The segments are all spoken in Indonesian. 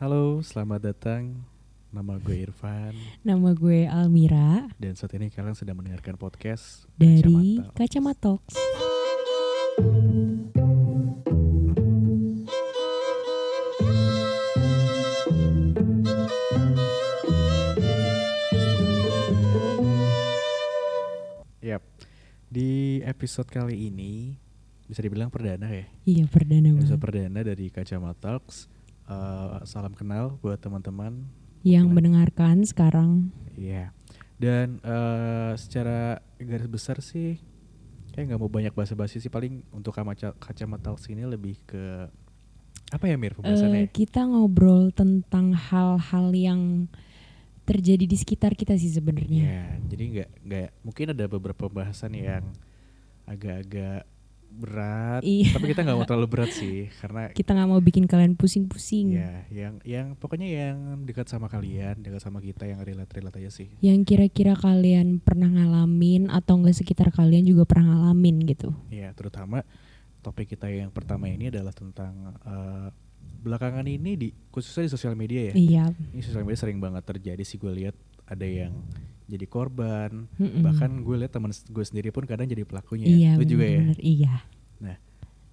Halo, selamat datang. Nama gue Irfan Nama gue Almira dan saat ini kalian sedang mendengarkan podcast dari Kacamata. Kacamatox. Yap. Di episode kali ini bisa dibilang perdana ya. Iya perdana Episode banget. perdana dari Kacamata Talks. Eh, salam kenal buat teman-teman. Yang mendengarkan sekarang Iya. Dan eh, secara garis besar sih kayak nggak mau banyak bahasa-basi sih paling untuk Kamaca- Kacamata Talks ini lebih ke apa ya Mir pembahasannya? kita ngobrol tentang hal-hal yang terjadi di sekitar kita sih sebenarnya. Ya, jadi nggak nggak mungkin ada beberapa pembahasan yang agak-agak berat, Iya. tapi kita nggak mau terlalu berat sih, karena Kita nggak mau bikin kalian pusing-pusing. ya yang yang pokoknya yang dekat sama kalian, dekat sama kita yang relate relate aja sih. Yang kira-kira kalian pernah ngalamin atau enggak sekitar kalian juga pernah ngalamin gitu. Ya, terutama topik kita yang pertama ini adalah tentang eh, belakangan ini di khususnya di sosial media ya. Iya. Ini sosial media sering banget terjadi sih gue lihat ada yang jadi korban, Mm-mm. bahkan gue lihat teman gue sendiri pun kadang jadi pelakunya. Iya. Lu juga ya. Iya.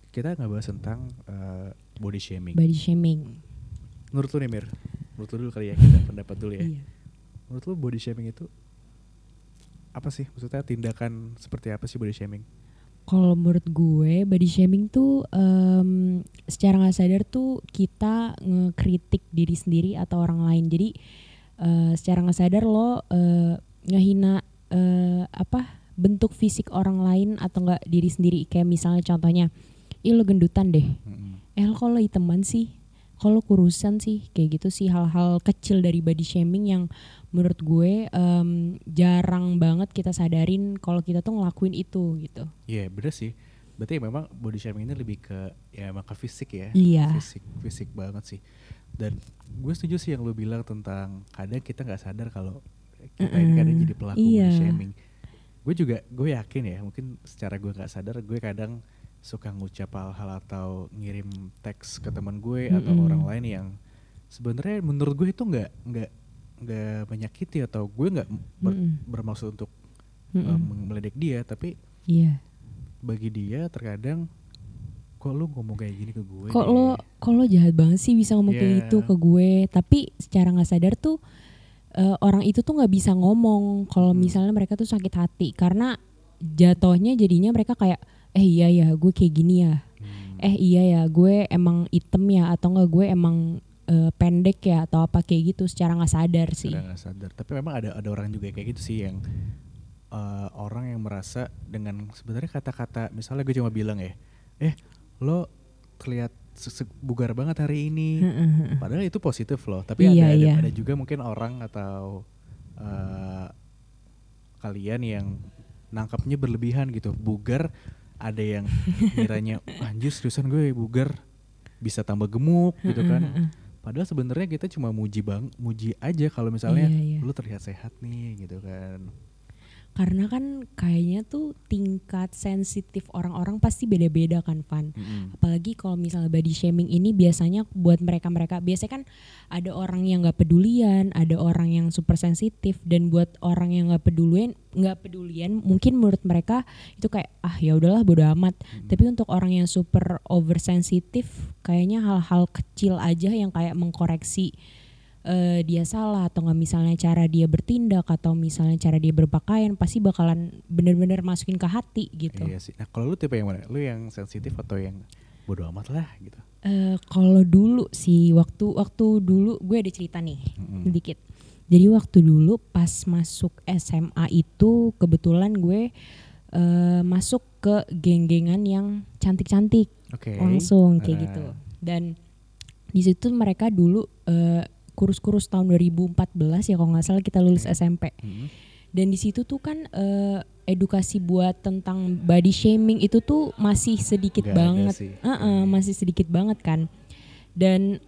Kita nggak bahas tentang eh, body shaming. Body shaming. Menurut lu nih Mir, menurut lu dulu kali ya kita pendapat dulu ya. Iya. Menurut lu body shaming itu apa sih? Maksudnya tindakan seperti apa sih body shaming? Kalau menurut gue body shaming tuh em, secara nggak sadar tuh kita ngekritik diri sendiri atau orang lain. Jadi eh, secara nggak sadar lo eh, ngehina eh, apa bentuk fisik orang lain atau enggak diri sendiri. Kayak misalnya contohnya, ih lo gendutan deh. Mm-mm. Eh lo kalau hiteman sih, kalau kurusan sih, kayak gitu sih hal-hal kecil dari body shaming yang menurut gue em, jarang banget kita sadarin kalau kita tuh ngelakuin itu gitu. Iya bener sih. Berarti memang body shaming ini lebih ke ya ke fisik ya. Iya. Fisik fisik banget sih. Dan gue setuju sih yang lu bilang tentang kadang kita nggak sadar kalau kita ini kadang jadi pelaku Iya. body shaming. Gue juga gue yakin ya mungkin secara gue nggak sadar gue kadang suka ngucap hal-hal atau ngirim teks ke teman gue atau Mm-mm. orang lain yang sebenarnya menurut gue itu nggak nggak nggak menyakiti atau gue nggak ber- Mm-mm. bermaksud untuk Mm-mm. um, meledek dia tapi Iya. bagi dia terkadang kok lu ngomong kayak gini ke gue Kok nih?" lo kok lo jahat banget sih bisa ngomong kayak Iya. gitu ke gue. Tapi secara nggak sadar tuh eh, orang itu tuh nggak bisa ngomong kalau Hmm. misalnya mereka tuh sakit hati karena jatuhnya jadinya mereka kayak eh iya ya gue kayak gini ya. Hmm. Eh iya ya gue emang item ya atau enggak gue emang eh, pendek ya atau apa kayak gitu secara nggak sadar sih. Nggak sadar tapi memang ada ada orang juga kayak gitu sih yang eh, orang yang merasa dengan sebenarnya kata-kata misalnya gue cuma bilang ya eh lo terlihat bugar banget hari ini. Padahal itu positif loh tapi Iya, ada, ada iya. ada juga mungkin orang atau eh, kalian yang nangkapnya berlebihan gitu. Bugar ada yang kiranya anjir seriusan gue bugar bisa tambah gemuk gitu kan. padahal sebenarnya kita cuma muji bang muji aja kalau misalnya Iya, iya. lu terlihat sehat nih gitu kan Karena kan kayaknya tuh tingkat sensitif orang-orang pasti beda-beda kan Van. Mm-mm. apalagi kalau misalnya body shaming ini biasanya buat mereka-mereka biasanya kan ada orang yang nggak pedulian ada orang yang super sensitif dan buat orang yang nggak pedulian nggak pedulian mungkin menurut mereka itu kayak ah ya udahlah bodo amat Mm. tapi untuk orang yang super oversensitif kayaknya hal-hal kecil aja yang kayak mengkoreksi eh, dia salah atau nggak misalnya cara dia bertindak atau misalnya cara dia berpakaian pasti bakalan bener-bener masukin ke hati gitu iya sih nah kalau lu tipe yang mana lu yang sensitif atau yang bodo amat lah gitu Eh, kalau dulu sih waktu waktu dulu gue ada cerita nih Mm-mm. sedikit. Jadi waktu dulu pas masuk SMA itu kebetulan gue eh, masuk ke geng-gengan yang cantik-cantik oke langsung kayak Ah. gitu. Dan di situ mereka dulu eh, kurus-kurus tahun 2014 ya kalau nggak salah kita lulus Oke. SMP. Mm-mm. Dan di situ tuh kan eh, edukasi buat tentang body shaming itu tuh masih sedikit ada banget. Heeh, Hmm. masih sedikit banget kan. Dan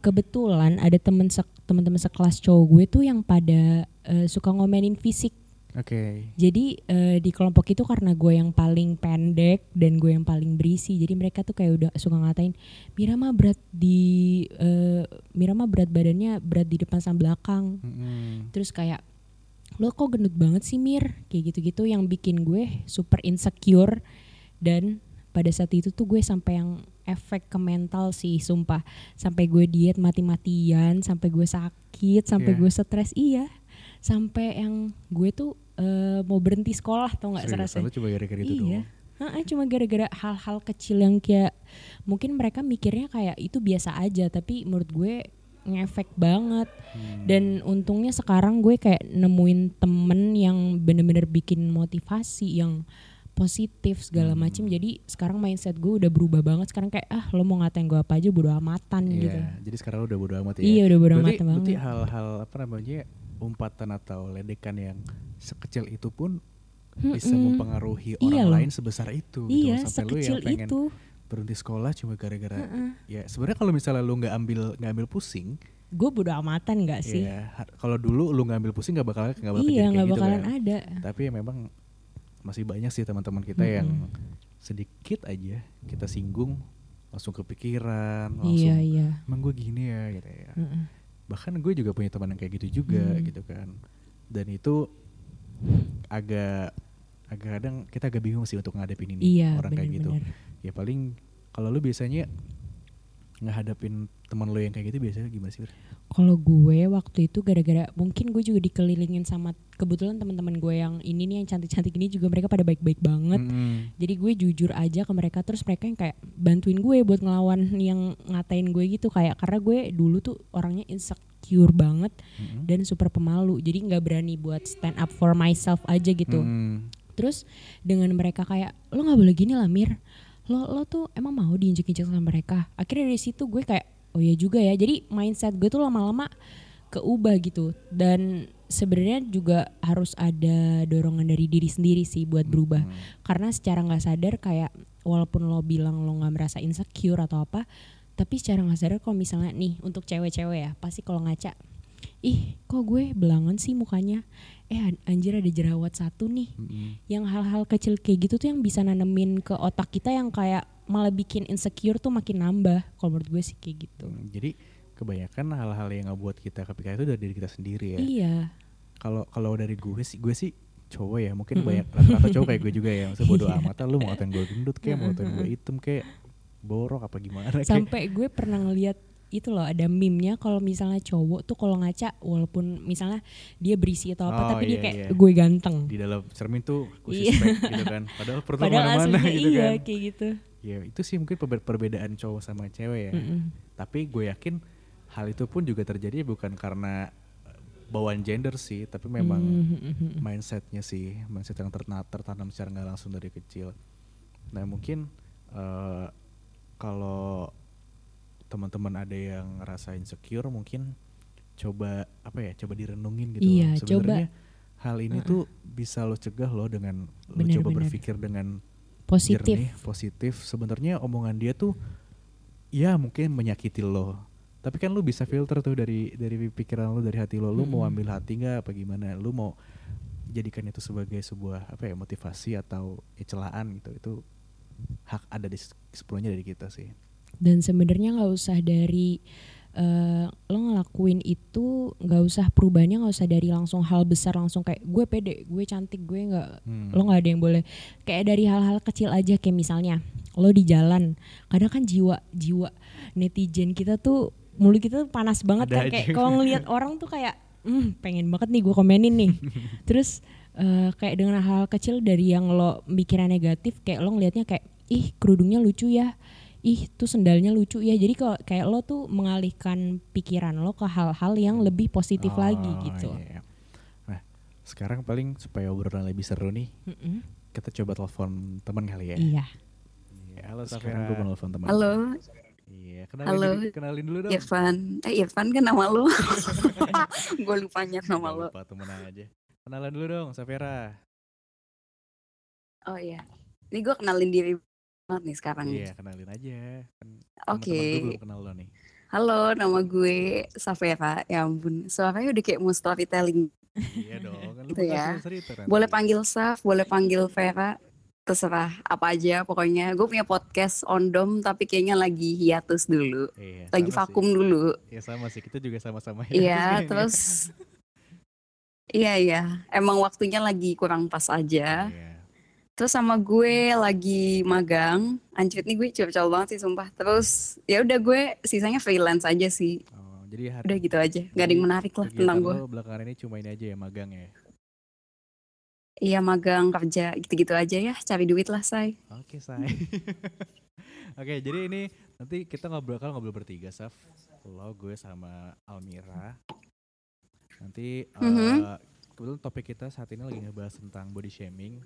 kebetulan ada temen sek- teman-teman sekelas cowok gue tuh yang pada eh, suka ngomenin fisik Oke. Jadi eh, di kelompok itu karena gue yang paling pendek dan gue yang paling berisi, jadi mereka tuh kayak udah suka ngatain Mira mah berat di eh, Mira mah berat badannya berat di depan sama belakang. Mm-mm. Terus kayak lo kok gendut banget sih Mir kayak gitu-gitu yang bikin gue super insecure dan pada saat itu tuh gue sampai yang efek ke mental sih sumpah sampai gue diet mati-matian sampai gue sakit sampai Iya. gue stres iya sampai yang gue tuh eh, mau berhenti sekolah tau nggak serasa coba gara-gara itu Iya. doang. Heeh, cuma gara-gara hal-hal kecil yang kayak mungkin mereka mikirnya kayak itu biasa aja tapi menurut gue ngefek banget Hmm. dan untungnya sekarang gue kayak nemuin temen yang bener-bener bikin motivasi yang positif segala Hmm. macem jadi sekarang mindset gue udah berubah banget sekarang kayak ah lo mau ngatain gue apa aja bodo amatan Iya, gitu jadi sekarang udah bodo amat ya. iya udah bodo berarti, amatan berarti banget hal-hal apa namanya umpatan atau ledekan yang sekecil itu pun bisa Mm-mm. mempengaruhi Iya orang loh. lain sebesar itu gitu iya loh. sampai lu yang pengen itu berhenti sekolah cuma gara-gara Heeh. ya sebenarnya kalau misalnya lu nggak ambil nggak ambil pusing gue bodo amatan gak sih ya kalau dulu lu nggak ambil pusing nggak bakal nggak bakal iya nggak kayak gitu bakalan kan. ada tapi ya memang masih banyak sih teman-teman kita yang Mm-mm. sedikit aja kita singgung langsung kepikiran langsung iya iya emang gue gini ya gitu ya Heeh. Bahkan gue juga punya teman yang kayak gitu juga Hmm. gitu kan dan itu agak agak kadang kita agak bingung sih untuk ngadepin ini iya orang kayak gitu bener-bener ya paling kalau lu biasanya ngehadapin teman lu yang kayak gitu biasanya gimana sih? Kalau gue waktu itu gara-gara mungkin gue juga dikelilingin sama kebetulan teman-teman gue yang ini nih yang cantik-cantik ini juga mereka pada baik-baik banget. Mm-mm. Jadi gue jujur aja ke mereka terus mereka yang kayak bantuin gue buat ngelawan yang ngatain gue gitu kayak karena gue dulu tuh orangnya insecure banget Mm-mm. dan super pemalu. Jadi nggak berani buat stand up for myself aja gitu. Mm. Terus dengan mereka kayak lo nggak boleh gini lah Mir. Lo lo tuh emang mau diinjek-injek sama mereka. Akhirnya dari situ gue kayak oh ya juga ya. Jadi mindset gue tuh lama-lama keubah gitu. Dan sebenarnya juga harus ada dorongan dari diri sendiri sih buat berubah. Mm. Karena secara nggak sadar kayak walaupun lo bilang lo nggak merasa insecure atau apa, tapi secara nggak sadar kalau misalnya nih untuk cewek-cewek ya pasti kalau ngaca ih kok gue belangan sih mukanya eh an- anjir ada jerawat satu nih Mm-mm. yang hal-hal kecil kayak gitu tuh yang bisa nanemin ke otak kita yang kayak malah bikin insecure tuh makin nambah kalau menurut gue sih kayak gitu Mm, Jadi kebanyakan hal-hal yang ngebuat kita kepikiran itu dari diri kita sendiri ya. iya Kalau kalau dari gue sih gue sih cowok ya mungkin Mm-mm. banyak rata-rata cowok kayak gue juga ya maksudnya bodo Iya. amat lah, lu mau ngatain gue gendut kayak mau ngatain gue hitam kayak borok apa gimana kayak sampai gue pernah ngeliat itu loh ada meme-nya kalau misalnya cowok tuh kalau ngaca walaupun misalnya dia berisi atau apa Oh, tapi dia iya, kayak iya. gue ganteng di dalam cermin tuh gue Iya. gitu kan padahal perut padahal mana-mana gitu iya kan kayak gitu ya itu sih mungkin perbe- perbedaan cowok sama cewek ya Mm-mm. tapi gue yakin hal itu pun juga terjadi bukan karena eh, bawaan gender sih tapi memang Mhm. mindsetnya sih mindset yang tertanam secara nggak langsung dari kecil nah mungkin eh, kalau teman-teman ada yang ngerasa insecure mungkin coba apa ya coba direnungin gitu Iya, sebenarnya hal ini tuh bisa lo cegah lo dengan lo Bener, coba bener. berpikir dengan positif jernih, positif. Sebenarnya omongan dia tuh ya mungkin menyakiti lo. Tapi kan lu bisa filter tuh dari dari pikiran lu, dari hati lo. Lu mau Mm-mm. ambil hati nggak apa gimana? Lu mau jadikan itu sebagai sebuah apa ya motivasi atau ya, celaan gitu. Itu hak ada di se- sepenuhnya dari kita sih. dan sebenarnya nggak usah dari eh, lo ngelakuin itu nggak usah perubahannya nggak usah dari langsung hal besar langsung kayak gue pede gue cantik gue nggak Hmm. lo nggak ada yang boleh. Kayak dari hal-hal kecil aja kayak misalnya lo di jalan kadang kan jiwa jiwa netizen kita tuh mulut kita tuh panas banget Ada kan kayak kalau ngelihat orang tuh kayak hmm pengen banget nih gue komenin nih. Terus eh, kayak dengan hal kecil dari yang lo mikirnya negatif kayak lo ngelihatnya kayak ih kerudungnya lucu ya ih tuh sendalnya lucu ya jadi kalau kayak lo tuh mengalihkan pikiran lo ke hal-hal yang lebih positif Oh, lagi gitu iya. Nah, sekarang paling supaya obrolan lebih seru nih, Mm-mm. kita coba telepon teman kali ya. iya Iya, Halo Sekarang gue mau telepon teman. Halo, Iya, kenalin, Halo. dulu- kenalin dulu dong. Irfan. Eh, Irfan kan nama lo. gue lupanya nama lo. lupa temen aja. Kenalan dulu dong, Safera. Oh iya. Ini gue kenalin diri banget nih sekarang. Iya, kenalin aja. Kan Oke. belum kenal lo nih. Halo, nama gue Safera. Ya ampun, suaranya udah kayak mau storytelling. iya dong, kan lu Gitu ya. cerita nanti. Boleh panggil Saf, boleh panggil Vera. Terserah apa aja pokoknya. Gue punya podcast ondom tapi kayaknya lagi hiatus dulu. Iya, Lagi vakum sih. dulu. Iya sama sih, kita juga sama-sama ya. Iya, terus Iya iya, emang waktunya lagi kurang pas aja. Iya. Terus sama gue lagi magang. Anjir nih gue curcol banget sih sumpah. Terus ya udah gue sisanya freelance aja sih. Oh, jadi hari Udah gitu aja. Gak ada yang menarik lah tentang gue. belakangan ini cuma ini aja ya magang ya. Iya magang kerja gitu-gitu aja ya. Cari duit lah say. Oke, say. Oke, jadi ini nanti kita ngobrol kalau ngobrol bertiga, Saf. Lo, gue sama Almira. Nanti eh Mhm. kebetulan topik kita saat ini lagi ngebahas tentang body shaming.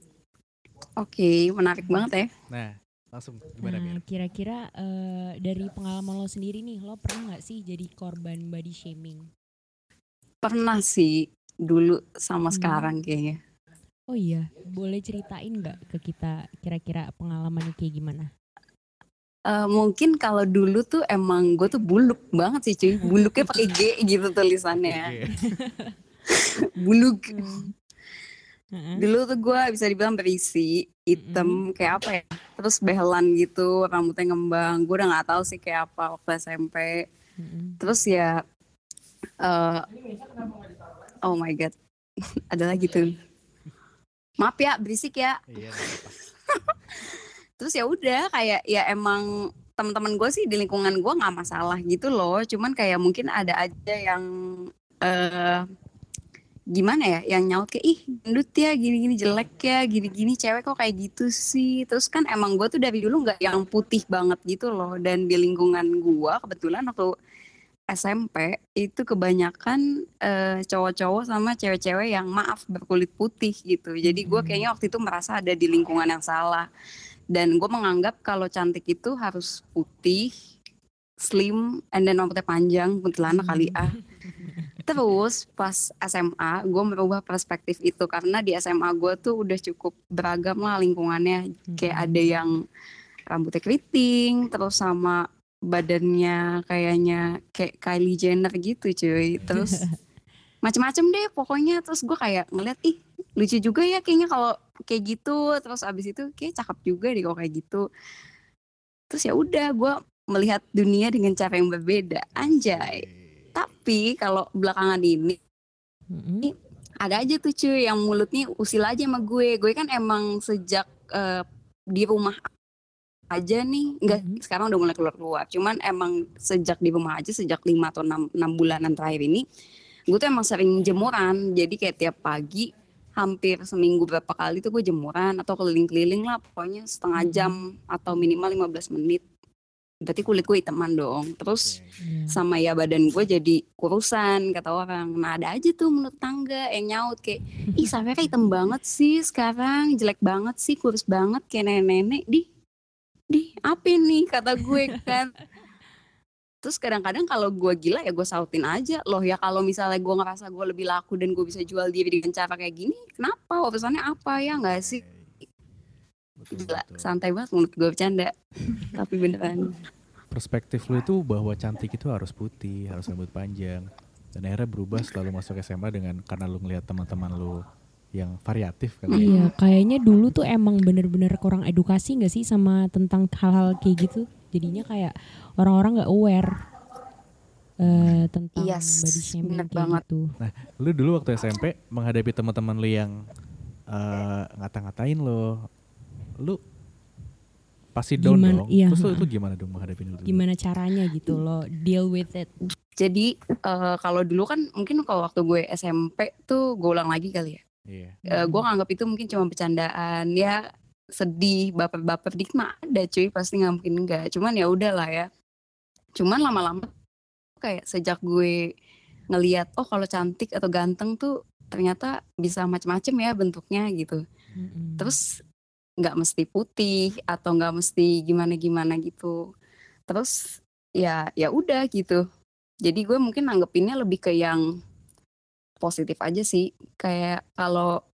Oke, menarik banget ya. Nah, langsung gimana Nah, kira-kira eh, dari pengalaman lo sendiri nih, lo pernah nggak sih jadi korban body shaming? Pernah sih dulu sama Hmm. sekarang kayaknya. Oh iya, boleh ceritain nggak ke kita kira-kira pengalamannya kayak gimana? Eh, mungkin kalau dulu tuh emang gue tuh buluk banget sih cuy. Buluknya pakai G gitu tulisannya. Buluk. Heeh. Dulu tuh gue bisa dibilang berisi, hitam kayak apa ya? Terus behelan gitu, rambutnya ngembang. Gue udah nggak tahu sih kayak apa waktu SMP. Mm-mm. Terus ya, eh oh my god, ada lagi tuh. Maaf ya, berisik ya. Iya. Terus ya udah kayak ya emang teman-teman gue sih di lingkungan gue nggak masalah gitu loh. Cuman kayak mungkin ada aja yang eh gimana ya, yang nyaut kayak ih gendut ya, gini-gini jelek ya, gini-gini cewek kok kayak gitu sih. Terus kan emang gue tuh dari dulu nggak yang putih banget gitu loh. Dan di lingkungan gue kebetulan waktu SMP itu kebanyakan eh, cowok-cowok sama cewek-cewek yang maaf berkulit putih gitu. Jadi gue Mhm. kayaknya waktu itu merasa ada di lingkungan yang salah. Dan gue menganggap kalau cantik itu harus putih, slim, and then rambutnya panjang, kuntilanak kali ah. Terus pas SMA gue merubah perspektif itu karena di SMA gue tuh udah cukup beragam lah lingkungannya. Kayak ada yang rambutnya keriting, terus sama badannya kayaknya kayak Kylie Jenner gitu cuy. Terus macem-macem deh pokoknya. Terus gue kayak ngeliat ih lucu juga ya kayaknya kalau kayak gitu. Terus abis itu kayak cakep juga deh kalau kayak gitu. Terus ya udah gue melihat dunia dengan cara yang berbeda. Anjay. Tapi kalau belakangan ini Mm-mm. ada aja tuh cuy yang mulutnya usil aja sama gue. Gue kan emang sejak eh, di rumah aja nih, enggak Mhm. sekarang udah mulai keluar-keluar. Cuman emang sejak di rumah aja sejak 5 atau 6, 6 bulanan terakhir ini, gue tuh emang sering jemuran. Jadi kayak tiap pagi hampir seminggu berapa kali tuh gue jemuran atau keliling-keliling lah pokoknya setengah jam atau minimal 15 menit. Berarti kulit gue hitaman dong. Terus Iya. sama ya badan gue jadi kurusan kata orang. Nah ada aja tuh menurut tangga yang nyaut kayak ih Safira hitam banget sih sekarang jelek banget sih kurus banget kayak nenek-nenek di di apa nih kata gue kan. Terus kadang-kadang kalau gue gila ya gue sautin aja loh ya kalau misalnya gue ngerasa gue lebih laku dan gue bisa jual diri dengan cara kayak gini kenapa urusannya apa ya nggak sih Betul, gila betul. santai banget menurut gue bercanda tapi beneran Perspektif lu itu bahwa cantik itu harus putih, harus rambut panjang. Dan akhirnya berubah setelah lu masuk SMA dengan karena lu ngelihat teman-teman lu yang variatif kali ya. Iya, kayaknya dulu tuh emang bener-bener kurang edukasi nggak sih sama tentang hal-hal kayak gitu. Jadinya kayak orang-orang nggak aware eh, tentang Yes, body shaming kayak banget. gitu. Lu dulu waktu SMP menghadapi teman-teman lu yang eh, ngata-ngatain lo, lu pasti down Gimana- dong. iya, Terus ha-ha. lu gimana dong menghadapi itu? Gimana caranya gitu loh deal with it. jadi eh, kalau dulu kan mungkin kalau waktu gue SMP tuh gue ulang lagi kali ya Iya. Eh, gue nganggap itu mungkin cuma bercandaan ya sedih baper-baper dikit mah ada cuy pasti nggak mungkin enggak cuman ya udahlah ya cuman lama-lama kayak sejak gue ngeliat oh kalau cantik atau ganteng tuh ternyata bisa macem-macem ya bentuknya gitu Mm-mm. terus nggak mesti putih atau nggak mesti gimana-gimana gitu. Terus ya ya udah gitu. Jadi gue mungkin nanggepinnya lebih ke yang positif aja sih. Kayak kalau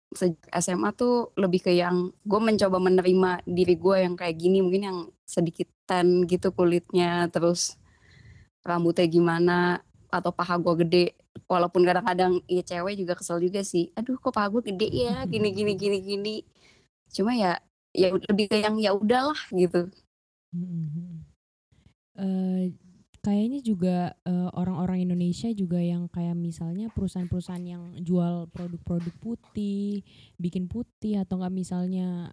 SMA tuh lebih ke yang gue mencoba menerima diri gue yang kayak gini mungkin yang sedikit tan gitu kulitnya terus rambutnya gimana atau paha gue gede. Walaupun kadang-kadang ya cewek juga kesel juga sih. Aduh kok paha gue gede ya? Gini gini gini gini. Cuma ya ya lebih ke yang ya udahlah gitu Mm-mm. Eh, kayaknya juga eh, orang-orang Indonesia juga yang kayak misalnya perusahaan-perusahaan yang jual produk-produk putih, bikin putih atau enggak misalnya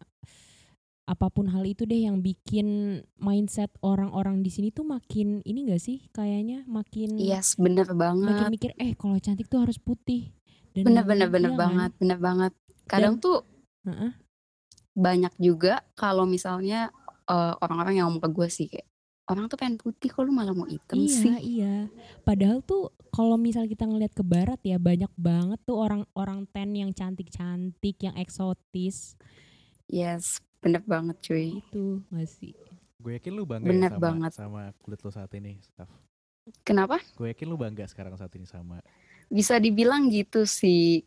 apa pun hal itu deh yang bikin mindset orang-orang di sini tuh makin ini enggak sih kayaknya makin yes bener makin banget mikir eh kalau cantik tuh harus putih. Dan bener bener bener iya kan? banget bener banget kadang Dan- tuh Heeh. Banyak juga kalau misalnya eh, orang-orang yang ngomong ke gue sih kayak orang tuh pengen putih kok lu malah mau hitam Iya, sih iya. Padahal tuh kalau misal kita ngeliat ke barat ya banyak banget tuh orang-orang ten yang cantik-cantik, yang eksotis. yes bener banget cuy Itu nggak sih? Gue yakin lu bangga Bener ya sama, banget. sama kulit lu saat ini, Staf. kenapa Gue yakin lu bangga sekarang saat ini sama. bisa dibilang gitu sih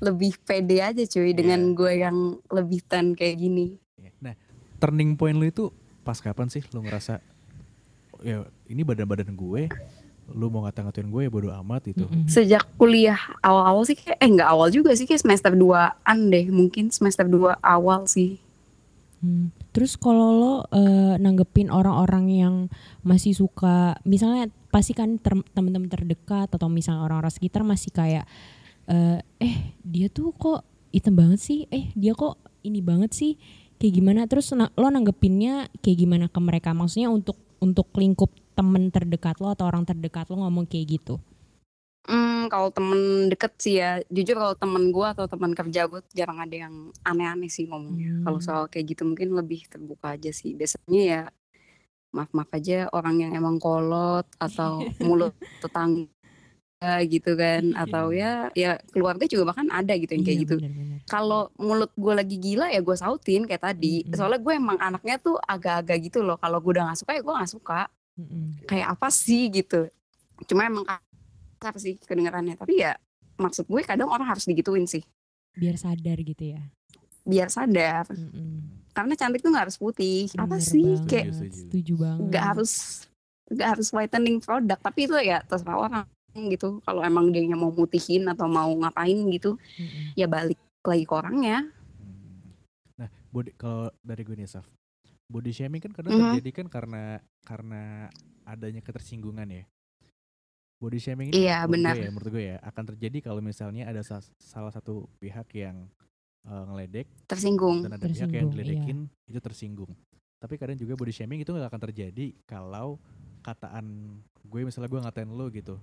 lebih pede aja cuy dengan Iya. gue yang lebih tan kayak gini Ya. Nah, turning point lu itu pas kapan sih lu ngerasa ya ini badan-badan gue, lu mau ngata-ngatain gue ya bodo amat itu. Sejak kuliah awal-awal sih kayak eh nggak awal juga sih kayak semester 2an deh mungkin semester 2 awal sih Hmm. Terus kalau lo eh, nanggepin orang-orang yang masih suka, misalnya pasti kan teman-teman terdekat atau misalnya orang-orang sekitar masih kayak, eh, eh dia tuh kok hitam banget sih, eh dia kok ini banget sih, kayak gimana? Terus na- lo nanggepinnya kayak gimana ke mereka? Maksudnya untuk untuk lingkup temen terdekat lo atau orang terdekat lo ngomong kayak gitu? Hmm, kalau temen deket sih ya, jujur kalau temen gue atau teman kerja gue jarang ada yang aneh-aneh sih ngomongnya. Kalau Hmm. soal kayak gitu mungkin lebih terbuka aja sih. Biasanya ya maaf-maaf aja orang yang emang kolot atau mulut tetangga gitu kan, atau ya ya keluarga juga bahkan ada gitu yang kayak Iya, gitu. Kalau mulut gue lagi gila ya gue sautin kayak tadi. Mm-mm. Soalnya gue emang anaknya tuh agak-agak gitu loh. Kalau gue udah gak suka ya gue gak suka. Mm-mm. Kayak apa sih gitu. Cuma emang kasar sih kedengarannya. Tapi ya maksud gue kadang orang harus digituin sih. Biar sadar gitu ya. Biar sadar. Mm-mm. Karena cantik tuh gak harus putih. apa Bener sih banget, kayak Setuju, setuju. setuju banget. gak harus gak harus whitening produk. Tapi itu ya terserah orang gitu. Kalau emang dia mau mutihin atau mau ngapain gitu. Mm-mm. Ya balik lagi ke orangnya. Hmm. Nah, body kalau dari gue nih, Saf. Body shaming kan kadang Mhm. terjadi kan karena karena adanya ketersinggungan ya. Body shaming ini Iya, menurut benar. gue ya, menurut gue ya akan terjadi kalau misalnya ada sa- salah satu pihak yang eh, ngeledek Tersinggung. dan ada pihak yang Tersinggung, iya. diledekin itu tersinggung. Tapi kadang juga body shaming itu nggak akan terjadi kalau kataan gue misalnya gue ngatain lo gitu,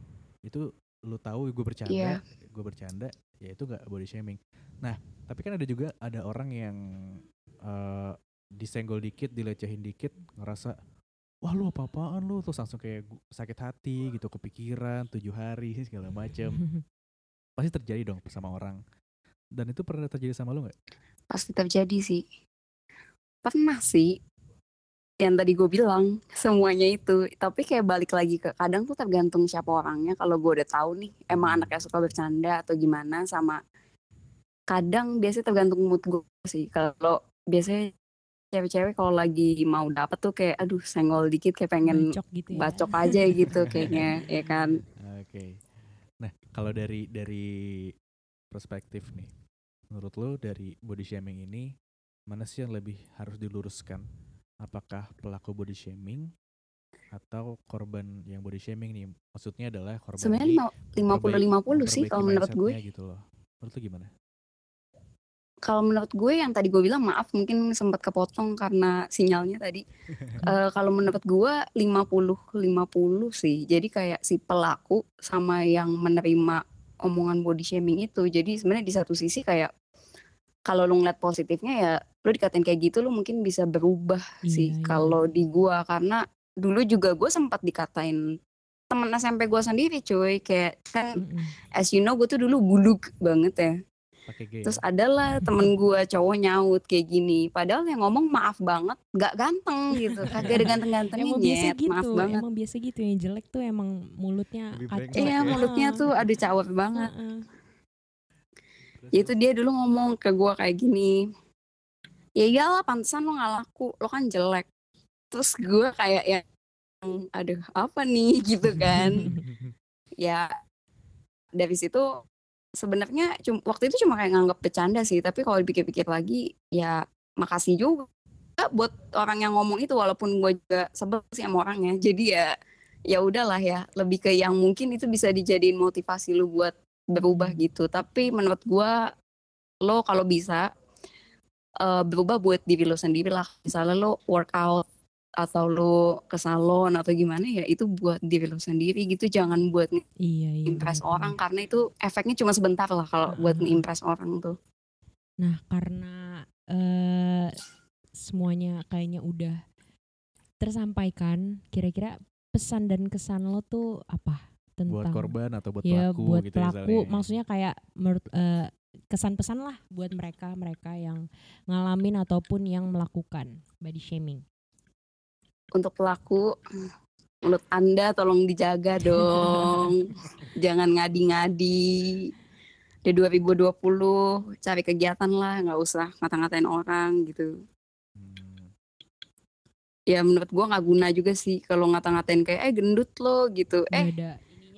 itu lu tahu gue bercanda, Iya. gue bercanda, ya itu nggak body shaming. Nah, tapi kan ada juga ada orang yang eh, disenggol dikit, dilecehin dikit, ngerasa wah lu apa-apaan lu terus langsung kayak sakit hati gitu, kepikiran tujuh hari segala macem. Pasti terjadi dong sama orang. Dan itu pernah terjadi sama lu nggak? pasti terjadi sih. Pernah sih. Yang tadi gue bilang semuanya itu, tapi kayak balik lagi ke kadang tuh tergantung siapa orangnya. Kalau gue udah tahu nih, emang Hmm. anaknya suka bercanda atau gimana sama kadang biasanya tergantung mood gue sih. Kalau biasanya cewek-cewek kalau lagi mau dapet tuh kayak aduh senggol dikit kayak pengen bacok gitu ya. bacok aja gitu kayaknya ya kan. Oke. Nah, kalau dari dari perspektif nih, menurut lo dari body shaming ini mana sih yang lebih harus diluruskan? Apakah pelaku body shaming atau korban yang body shaming nih? Maksudnya adalah korban Sebenarnya ini lima puluh lima puluh sih kalau menurut gue. gitu loh. Menurut gimana? Kalau menurut gue yang tadi gue bilang maaf mungkin sempat kepotong karena sinyalnya tadi. Eh, kalau menurut gue 50 50 sih. Jadi kayak si pelaku sama yang menerima omongan body shaming itu. Jadi sebenarnya di satu sisi kayak kalau lu ngeliat positifnya ya lu dikatain kayak gitu lu mungkin bisa berubah sih Iya, iya. kalau di gua karena dulu juga gue sempat dikatain temen SMP gue sendiri cuy kayak kan as you know gue tuh dulu buluk banget ya. Terus adalah temen gua cowok nyaut kayak gini. Padahal yang ngomong maaf banget, gak ganteng gitu. Kagak ada ganteng-gantengnya Emang biasa gitu, maaf banget. emang biasa gitu yang jelek tuh emang mulutnya Iya ya. mulutnya tuh aduh cawer banget. Terus Ya itu dia dulu ngomong ke gua kayak gini. Ya iyalah pantesan lo gak laku, lo kan jelek. Terus gua kayak ya aduh apa nih gitu kan ya dari situ sebenarnya waktu itu cuma kayak nganggap bercanda sih tapi kalau dipikir-pikir lagi ya makasih juga buat orang yang ngomong itu walaupun gue juga sebel sih sama orangnya jadi ya ya udahlah ya lebih ke yang mungkin itu bisa dijadiin motivasi lu buat berubah gitu tapi menurut gue lo kalau bisa eh, berubah buat diri lo sendiri lah misalnya lo workout atau lo ke salon atau gimana ya itu buat diri lo sendiri gitu jangan buat Iya, iya. impress benar-benar. orang karena itu efeknya cuma sebentar lah kalau buat Heeh. impress orang tuh Nah, karena eh semuanya kayaknya udah tersampaikan, kira-kira pesan dan kesan lo tuh apa tentang buat korban atau buat ya pelaku buat gitu pelaku. misalnya. maksudnya kayak menurut eh, kesan-pesan lah buat mereka mereka yang ngalamin ataupun yang melakukan body shaming. untuk pelaku mulut anda tolong dijaga dong. Jangan ngadi-ngadi. Di 2020 cari kegiatan lah nggak usah ngata-ngatain orang gitu. Hmm, ya menurut gua nggak guna juga sih kalau ngata-ngatain kayak eh gendut lo gitu. Eh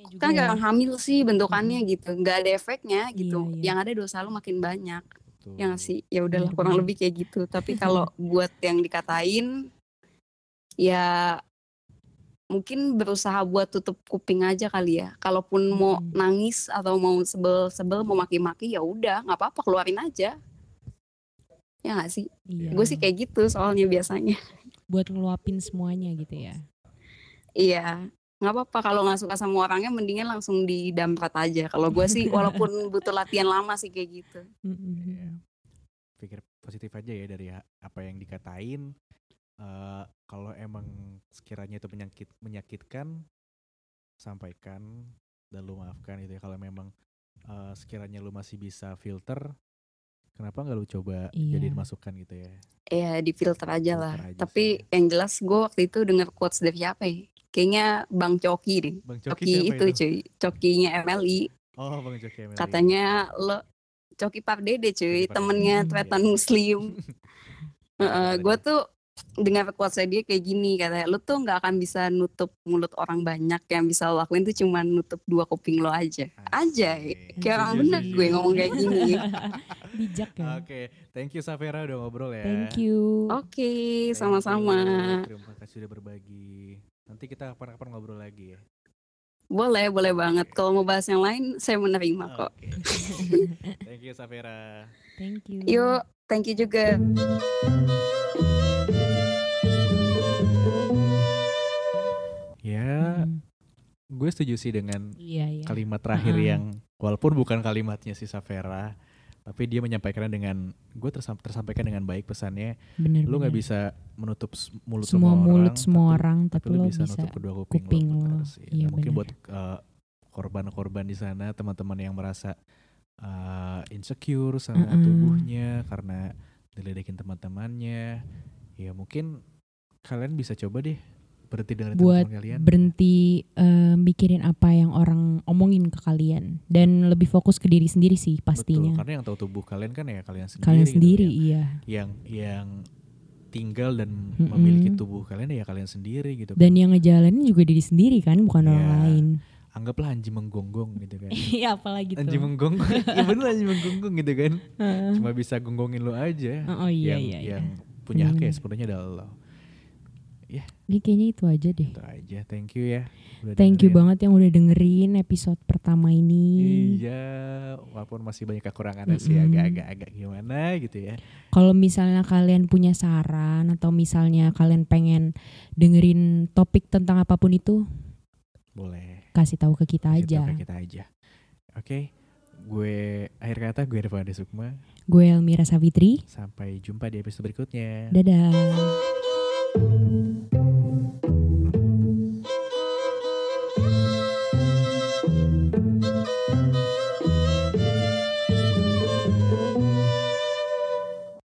juga kan ya. orang hamil sih bentukannya gitu nggak ada efeknya gitu Iya, iya. yang ada dosa lo makin banyak betul. ya nggak sih ya udahlah kurang lebih kayak gitu tapi kalau buat yang dikatain ya mungkin berusaha buat tutup kuping aja kali ya kalaupun mau Mm-mm. nangis atau mau sebel-sebel mau maki-maki ya udah nggak apa-apa keluarin aja ya nggak sih Iya. gue sih kayak gitu soalnya biasanya buat ngeluapin semuanya gitu ya. iya nggak apa-apa kalau nggak suka sama orangnya mendingan langsung didamprat aja kalau gue sih walaupun butuh latihan lama sih kayak gitu. Iya. pikir positif aja ya dari apa yang dikatain Eh, kalau emang sekiranya itu menyakit menyakitkan sampaikan dan lu maafkan itu ya kalau memang eh, sekiranya lu masih bisa filter kenapa nggak lu coba Iya. jadiin masukan gitu ya? Ya di filter aja lah. Aja tapi sih. yang jelas gue waktu itu dengar quotes dari siapa ya? Kayaknya bang Coki deh. Bang Coki, Coki, siapa itu, cuy. Cokinya MLI oh bang Coki Emily. katanya lo Coki Pardede cuy Coki temennya Pardede. tretan muslim. Iya, gue tuh dengar quotes dia kayak gini katanya lo tuh nggak akan bisa nutup mulut orang banyak yang bisa lo lakuin tuh cuma nutup dua kuping lo aja. Aja kayak orang Iya bener gue ngomong kayak gini Bijak ya. Oke, thank you Safera udah ngobrol ya. Thank you. oke Thank sama-sama. Terima kasih udah berbagi. Nanti kita kapan-kapan ngobrol lagi ya. boleh boleh banget kalau mau bahas yang lain saya menerima kok Oke. thank you Safera. Thank you. yuk thank you juga Ya, gue setuju sih dengan Iya, iya. kalimat terakhir Uh-uh. yang walaupun bukan kalimatnya si Safera, tapi dia menyampaikannya dengan gue tersam- tersampaikan dengan baik pesannya. Bener, Lu nggak bisa menutup mulut semua semua, mulut orang, semua tapi, orang tapi tapi lu lo bisa, bisa nutup kedua kuping, kuping sih. Nah, Iya, mungkin buat uh, korban-korban di sana, teman-teman yang merasa uh, insecure sama Mm-mm. tubuhnya karena diledekin teman-temannya, ya mungkin kalian bisa coba deh berhenti dengan Buat kalian. berhenti eh, mikirin apa yang orang omongin ke kalian dan lebih fokus ke diri sendiri sih Betul, pastinya karena yang tahu tubuh kalian kan ya kalian sendiri. kalian gitu sendiri ya. iya Yang yang tinggal dan Mm-mm. memiliki tubuh kalian ya kalian sendiri gitu. dan kan. yang ngejalanin juga diri sendiri kan bukan orang Iya. lain Anggaplah anjing menggonggong gitu kan. iya apalagi tuh anjing menggonggong, ya bener anjing menggonggong gitu kan. Cuma bisa gonggongin lo aja. oh, oh, iya yang, iya iya yang punya hak ya sepenuhnya adalah lo. Ini kayaknya itu aja deh Itu aja. Thank you ya. udah thank you dengerin. banget yang udah dengerin episode pertama ini Iya, walaupun masih banyak kekurangannya sih Mm-mm. agak-agak agak gimana gitu ya. Kalau misalnya kalian punya saran atau misalnya kalian pengen dengerin topik tentang apa pun itu, Boleh. kasih tahu ke kita kasih aja. tahu ke kita aja. Oke. Gue akhir kata gue Irfan Sukma. Gue Elmira Savitri. Sampai jumpa di episode berikutnya. Dadah.